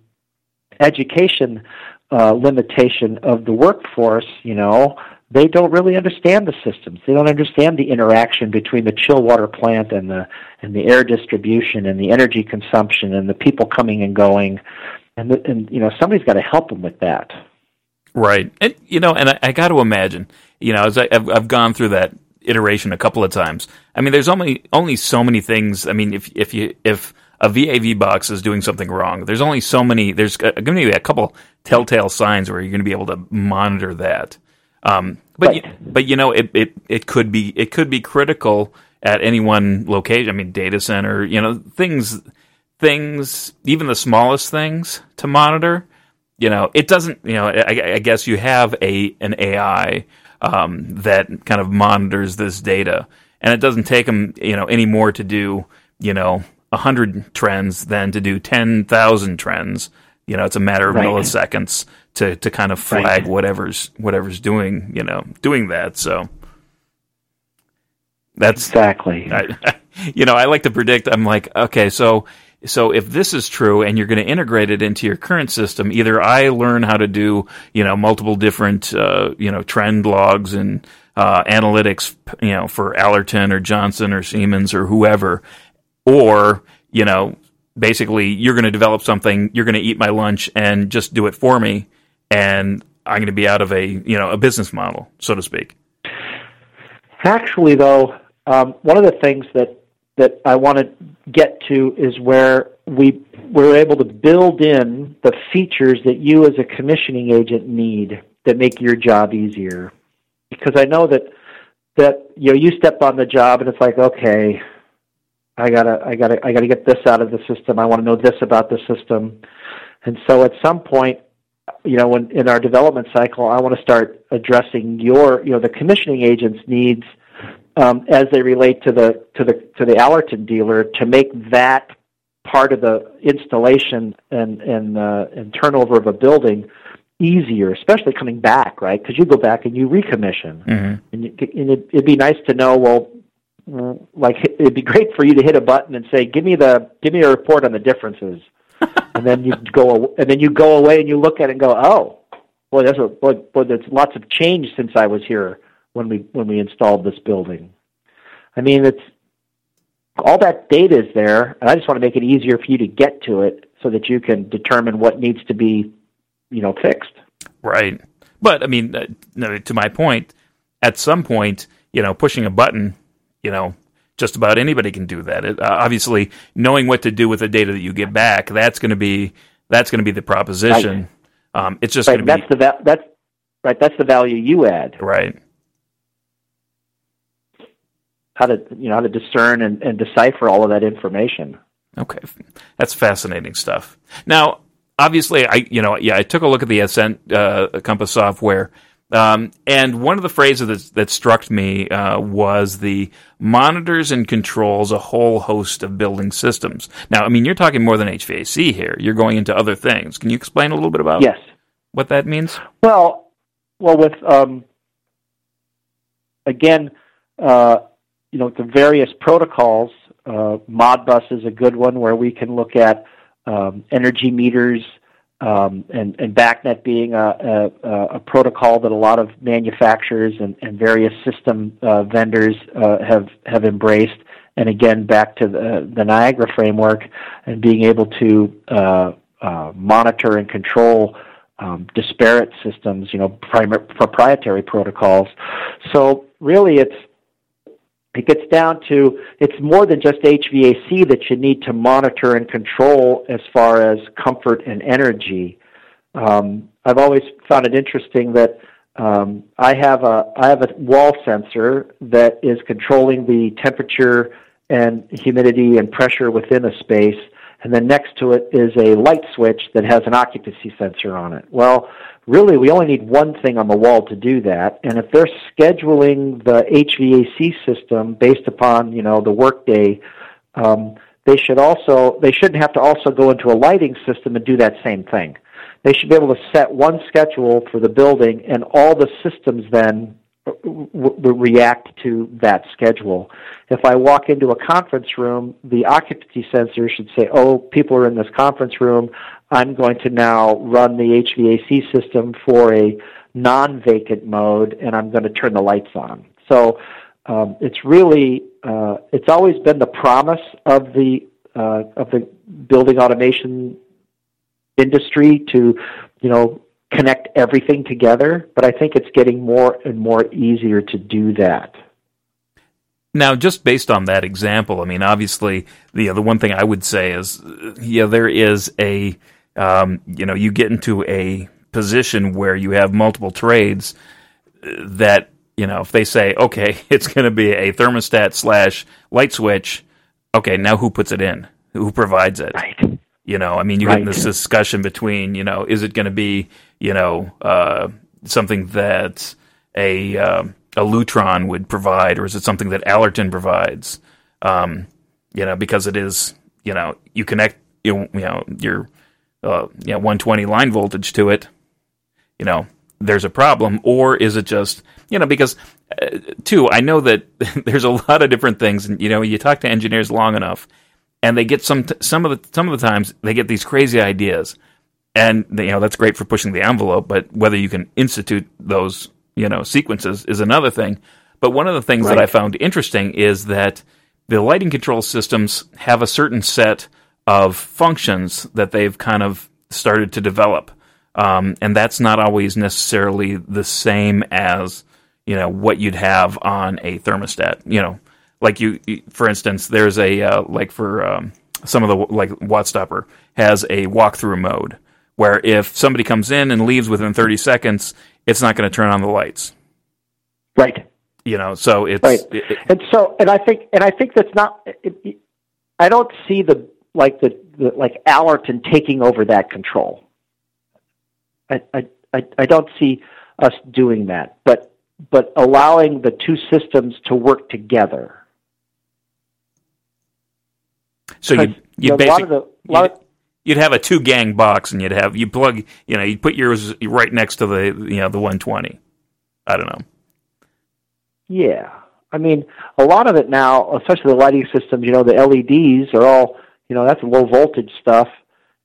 [SPEAKER 2] education uh, limitation of the workforce. You know, they don't really understand the systems. They don't understand the interaction between the chill water plant and the and the air distribution and the energy consumption and the people coming and going. And the, and you know somebody's got to help them with that.
[SPEAKER 1] Right, and you know, and I, I got to imagine, you know, as I, I've, I've gone through that iteration a couple of times. I mean, there's only only so many things. I mean, if if you if a VAV box is doing something wrong, there's only so many. There's going to be a couple telltale signs where you're going to be able to monitor that. Um, but right. you, but you know, it, it it could be it could be critical at any one location. I mean, data center. You know, things things even the smallest things to monitor. You know, it doesn't. You know, I, I guess you have a an AI um, that kind of monitors this data, and it doesn't take them you know any more to do you know hundred trends than to do ten thousand trends. You know, it's a matter of right. milliseconds to to kind of flag right. whatever's whatever's doing you know doing that. So that's
[SPEAKER 2] exactly.
[SPEAKER 1] I, you know, I like to predict. I'm like, okay, so so if this is true and you're going to integrate it into your current system, either I learn how to do, you know, multiple different, uh, you know, trend logs and uh, analytics, you know, for Alerton or Johnson or Siemens or whoever, or, you know, basically you're going to develop something, you're going to eat my lunch and just do it for me. And I'm going to be out of a, you know, a business model, so to speak.
[SPEAKER 2] Actually, though, um, one of the things that that I want to get to is where we we're able to build in the features that you as a commissioning agent need that make your job easier. Because I know that that you know you step on the job and it's like okay, I gotta I gotta I gotta get this out of the system. I want to know this about the system, and so at some point, you know, when in our development cycle, I want to start addressing your you know the commissioning agent's needs um, as they relate to the to the to the Alerton dealer to make that part of the installation and and uh, and turnover of a building easier, especially coming back, right? Because you go back and you recommission, mm-hmm. and, you, and it, it'd be nice to know. Well, like it'd be great for you to hit a button and say, "Give me the give me a report on the differences," and then you go and then you go away and you look at it and go, "Oh, boy, that's a boy, boy, there's lots of change since I was here." When we when we installed this building. I mean, it's all that data is there, and I just want to make it easier for you to get to it so that you can determine what needs to be, you know, fixed.
[SPEAKER 1] Right. But I mean, uh, to my point, at some point, you know, pushing a button, you know, just about anybody can do that. It, uh, obviously, knowing what to do with the data that you get back, that's going to be that's going to be the proposition. Right. Um, it's just
[SPEAKER 2] right.
[SPEAKER 1] going to
[SPEAKER 2] be that's the va- that's right. That's the value you add.
[SPEAKER 1] Right
[SPEAKER 2] how to you know how to discern and, and decipher all of that information.
[SPEAKER 1] Okay, that's fascinating stuff. Now, obviously, I you know yeah I took a look at the Ascent uh, Compass software. Um, and one of the phrases that, that struck me uh, was the monitors and controls a whole host of building systems. Now, I mean, you're talking more than HVAC here. You're going into other things. Can you explain a little bit about
[SPEAKER 2] yes.
[SPEAKER 1] what that means?
[SPEAKER 2] Well, well, with um, again, uh, you know, the various protocols. Uh, Modbus is a good one where we can look at um, energy meters um, and, and BACnet being a, a, a, protocol that a lot of manufacturers and, and various system uh, vendors uh, have have embraced. and again, back to the, the Niagara framework and being able to uh, uh, monitor and control um, disparate systems, you know, prim- proprietary protocols. So really, it's it gets down to it's more than just HVAC that you need to monitor and control as far as comfort and energy. Um, I've always found it interesting that um, I have a I have a wall sensor that is controlling the temperature and humidity and pressure within a space, and then next to it is a light switch that has an occupancy sensor on it. Well, really, we only need one thing on the wall to do that, and if they're scheduling the HVAC system based upon you know the workday. Um, they should also they shouldn't have to also go into a lighting system and do that same thing they should be able to set one schedule for the building, and all the systems then w- react to that schedule. If I walk into a conference room, the occupancy sensor should say, "Oh, people are in this conference room. I'm going to now run the HVAC system for a non-vacant mode, and I'm going to turn the lights on." So um, it's really uh, it's always been the promise of the uh, of the building automation industry to, you know, connect everything together, but I think it's getting more and more easier to do that.
[SPEAKER 1] Now, just based on that example, I mean, obviously, the the one thing I would say is, yeah, there is a, um, you know, you get into a position where you have multiple trades that, you know, if they say, okay, it's going to be a thermostat slash light switch, okay, now who puts it in? Who provides it?
[SPEAKER 2] Right.
[SPEAKER 1] You know, I mean, you right. get this discussion between, you know, is it going to be, you know, uh, something that a uh, a Lutron would provide, or is it something that Alerton provides? Um, you know, because it is, you know, you connect, you, you know, your, uh, you know, 120 line voltage to it. You know, there's a problem, or is it just, you know, because uh, too, I know that there's a lot of different things, and you know, you talk to engineers long enough and they get some t- some of the some of the times they get these crazy ideas, and they, you know that's great for pushing the envelope. But whether you can institute those you know sequences is another thing. But one of the things right. that I found interesting is that the lighting control systems have a certain set of functions that they've kind of started to develop, um, and that's not always necessarily the same as you know what you'd have on a thermostat. You know, like you, for instance, there's a uh, like for um, some of the like WattStopper has a walkthrough mode where if somebody comes in and leaves within 30 seconds, it's not going to turn on the lights.
[SPEAKER 2] Right.
[SPEAKER 1] You know, so it's
[SPEAKER 2] right.
[SPEAKER 1] It,
[SPEAKER 2] and so, and I think, and I think that's not. It, I don't see the like the, the like Alerton taking over that control. I, I I I don't see us doing that, but but allowing the two systems to work together
[SPEAKER 1] so you you basically you'd, you'd, have a two gang box, and you'd have you plug you know you put yours right next to the you know the 120. I don't know.
[SPEAKER 2] Yeah, I mean a lot of it now, especially the lighting systems. You know, the LEDs are all you know that's low voltage stuff,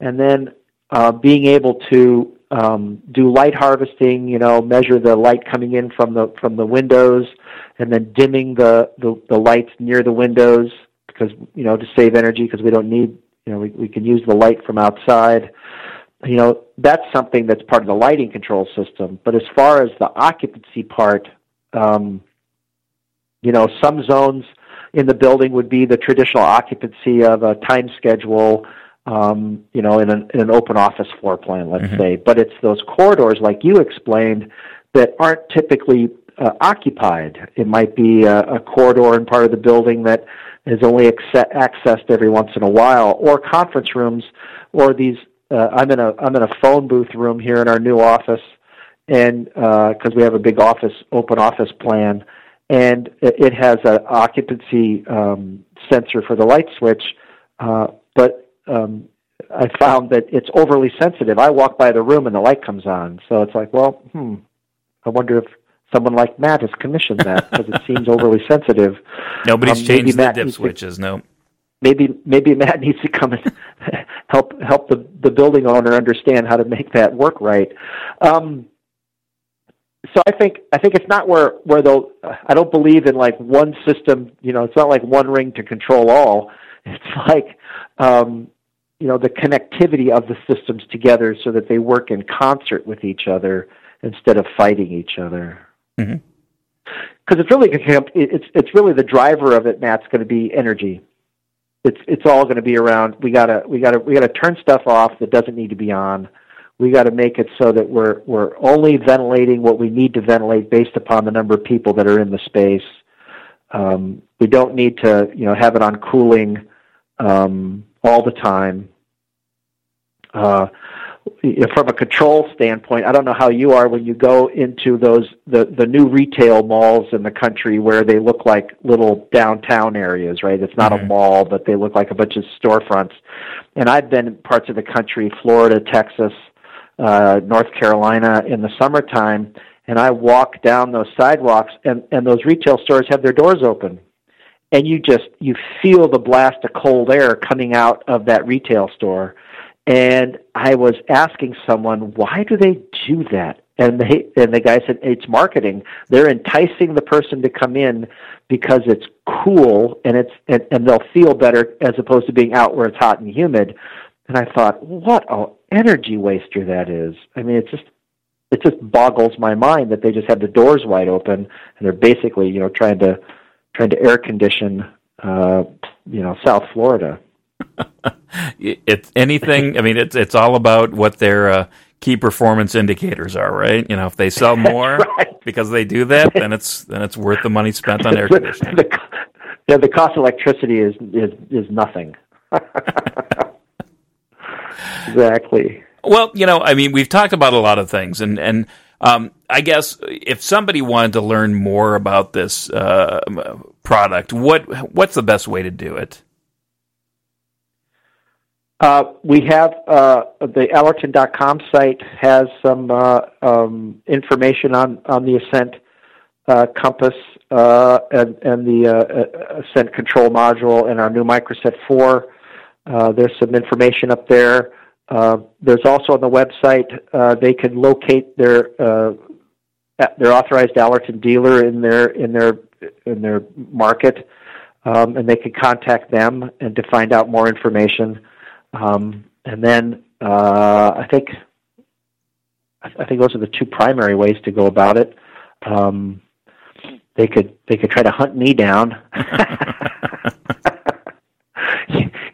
[SPEAKER 2] and then uh, being able to um, do light harvesting. You know, measure the light coming in from the from the windows, and then dimming the the, the lights near the windows because you know to save energy because we don't need you know we, we can use the light from outside you know that's something that's part of the lighting control system but as far as the occupancy part um, you know some zones in the building would be the traditional occupancy of a time schedule um, you know in an, in an open office floor plan let's mm-hmm. say but it's those corridors like you explained that aren't typically uh, occupied it might be a, a corridor in part of the building that is only acce- accessed every once in a while, or conference rooms, or these. Uh, I'm in a I'm in a phone booth room here in our new office, and because uh, we have a big office open office plan, and it, it has an occupancy um, sensor for the light switch, uh, but um, I found that it's overly sensitive. I walk by the room and the light comes on, so it's like, well, hmm, I wonder if someone like Matt has commissioned that because it seems overly sensitive.
[SPEAKER 1] Nobody's um, changed the dip switches. To, no.
[SPEAKER 2] Maybe maybe Matt needs to come and help help the the building owner understand how to make that work right. Um, so I think I think it's not where where they'll. I don't believe in like one system. You know, it's not like one ring to control all. It's like um, you know the connectivity of the systems together so that they work in concert with each other instead of fighting each other. Because mm-hmm. it's really it's it's really the driver of it. Matt's going to be energy. It's it's all going to be around. We gotta we gotta we gotta turn stuff off that doesn't need to be on we got to make it so that we're we're only ventilating what we need to ventilate based upon the number of people that are in the space. Um, we don't need to you know have it on cooling um, all the time. Uh, from a control standpoint, I don't know how you are when you go into those the the new retail malls in the country where they look like little downtown areas, right? It's not mm-hmm. a mall, but they look like a bunch of storefronts. And I've been in parts of the country, Florida, Texas, uh, North Carolina in the summertime, and I walk down those sidewalks, and and those retail stores have their doors open, and you just you feel the blast of cold air coming out of that retail store, and I was asking someone why do they do that, and they and the guy said it's marketing. They're enticing the person to come in because it's cool and it's and, and they'll feel better as opposed to being out where it's hot and humid. And I thought, what a energy waster that is. I mean, it just it just boggles my mind that they just have the doors wide open and they're basically, you know, trying to trying to air condition, uh, you know, South Florida.
[SPEAKER 1] it's anything. I mean, it's it's all about what their uh, key performance indicators are, right? You know, if they sell more right. because they do that, then it's then it's worth the money spent on air conditioning.
[SPEAKER 2] the, yeah, the cost of electricity is is is nothing. Exactly.
[SPEAKER 1] Well, you know, I mean, we've talked about a lot of things, and and um, I guess if somebody wanted to learn more about this uh, product, what what's the best way to do it?
[SPEAKER 2] Uh, we have uh, the Alerton.com site has some uh, um, information on on the Ascent uh, Compass uh, and and the Ascent Control Module and our new Microset Four. There's some information up there. Uh, there's also on the website uh, they can locate their uh, their authorized Alerton dealer in their in their in their market, um, and they can contact them and to find out more information. Um, and then uh, I think I think those are the two primary ways to go about it. Um, they could they could try to hunt me down.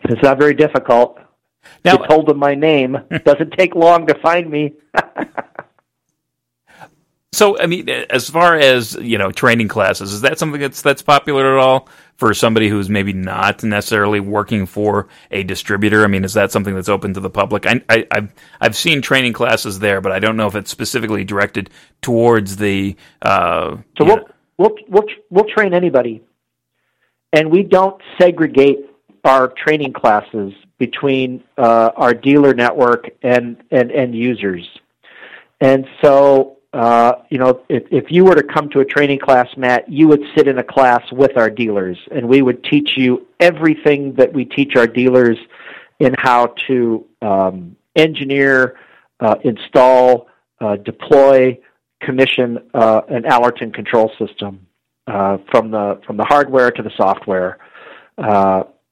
[SPEAKER 2] it's not very difficult. Now, you told them my name. Doesn't take long to find me.
[SPEAKER 1] so, I mean, as far as you know, training classes is that something that's that's popular at all for somebody who's maybe not necessarily working for a distributor? I mean, is that something that's open to the public? I, I, have I've seen training classes there, but I don't know if it's specifically directed towards the. Uh,
[SPEAKER 2] so we'll, we'll we'll we'll train anybody, and we don't segregate our training classes between uh, our dealer network and, and end users. And so, uh, you know, if, if you were to come to a training class, Matt, you would sit in a class with our dealers, and we would teach you everything that we teach our dealers in how to um, engineer, uh, install, uh, deploy, commission uh, an Alerton control system uh, from the from the hardware to the software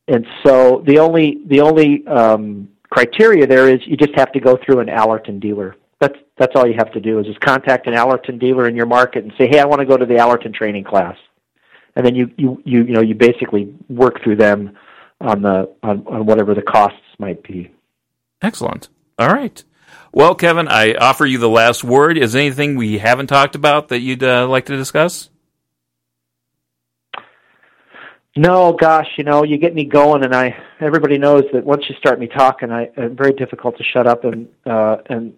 [SPEAKER 2] and so the only the only um, criteria there is you just have to go through an Alerton dealer. That's that's all you have to do is just contact an Alerton dealer in your market and say, hey, I want to go to the Alerton training class, and then you you you you know you basically work through them on the on, on whatever the costs might be.
[SPEAKER 1] Excellent. All right. Well, Kevin, I offer you the last word. Is anything we haven't talked about that you'd uh, like to discuss?
[SPEAKER 2] No, gosh, you know, you get me going, and I. Everybody knows that once you start me talking, I, I'm very difficult to shut up, and uh, and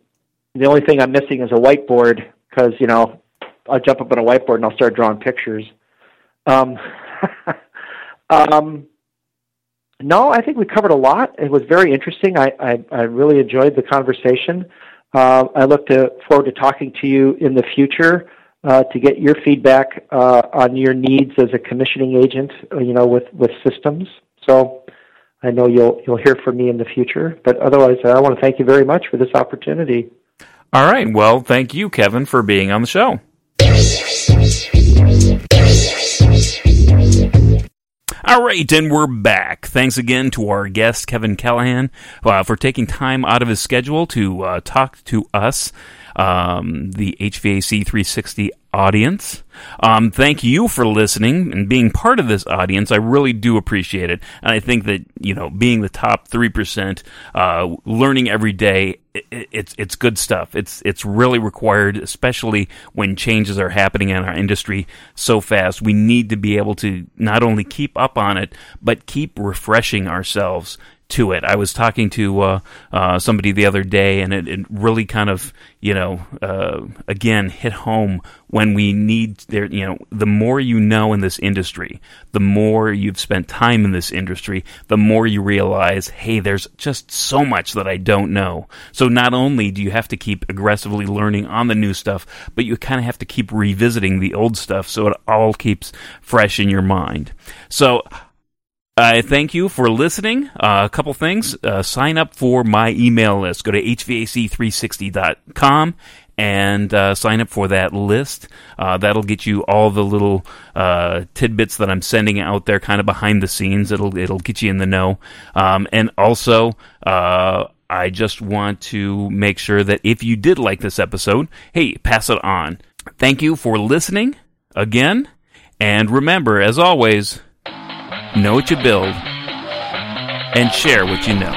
[SPEAKER 2] the only thing I'm missing is a whiteboard because you know I'll jump up on a whiteboard and I'll start drawing pictures. Um, um, no, I think we covered a lot. It was very interesting. I I, I really enjoyed the conversation. Uh, I look to, forward to talking to you in the future uh, to get your feedback uh, on your needs as a commissioning agent, uh, you know, with, with systems. So I know you'll you'll hear from me in the future. But otherwise, I want to thank you very much for this opportunity.
[SPEAKER 1] All right. Well, thank you, Kevin, for being on the show. All right, and we're back. Thanks again to our guest, Kevin Callahan, uh, for taking time out of his schedule to uh, talk to us, um, the HVAC 360 audience. Um, thank you for listening and being part of this audience. I really do appreciate it. And I think that, you know, being the top 3%, uh, learning every day, it, it's, it's good stuff. It's, it's really required, especially when changes are happening in our industry so fast. We need to be able to not only keep up on it, but keep refreshing ourselves to it. I was talking to uh, uh, somebody the other day, and it, it really kind of, you know, uh, again hit home when we need there. You know, the more you know in this industry, the more you've spent time in this industry, the more you realize, hey, there's just so much that I don't know. So not only do you have to keep aggressively learning on the new stuff, but you kind of have to keep revisiting the old stuff so it all keeps fresh in your mind. So Thank you for listening. Uh, a couple things. Uh, sign up for my email list. Go to HVAC360.com and uh, sign up for that list. Uh, that'll get you all the little uh, tidbits that I'm sending out there, kind of behind the scenes. It'll it'll get you in the know. Um, and also, I just want to make sure that if you did like this episode, hey, pass it on. Thank you for listening again, and remember, as always know what you build, and share what you know.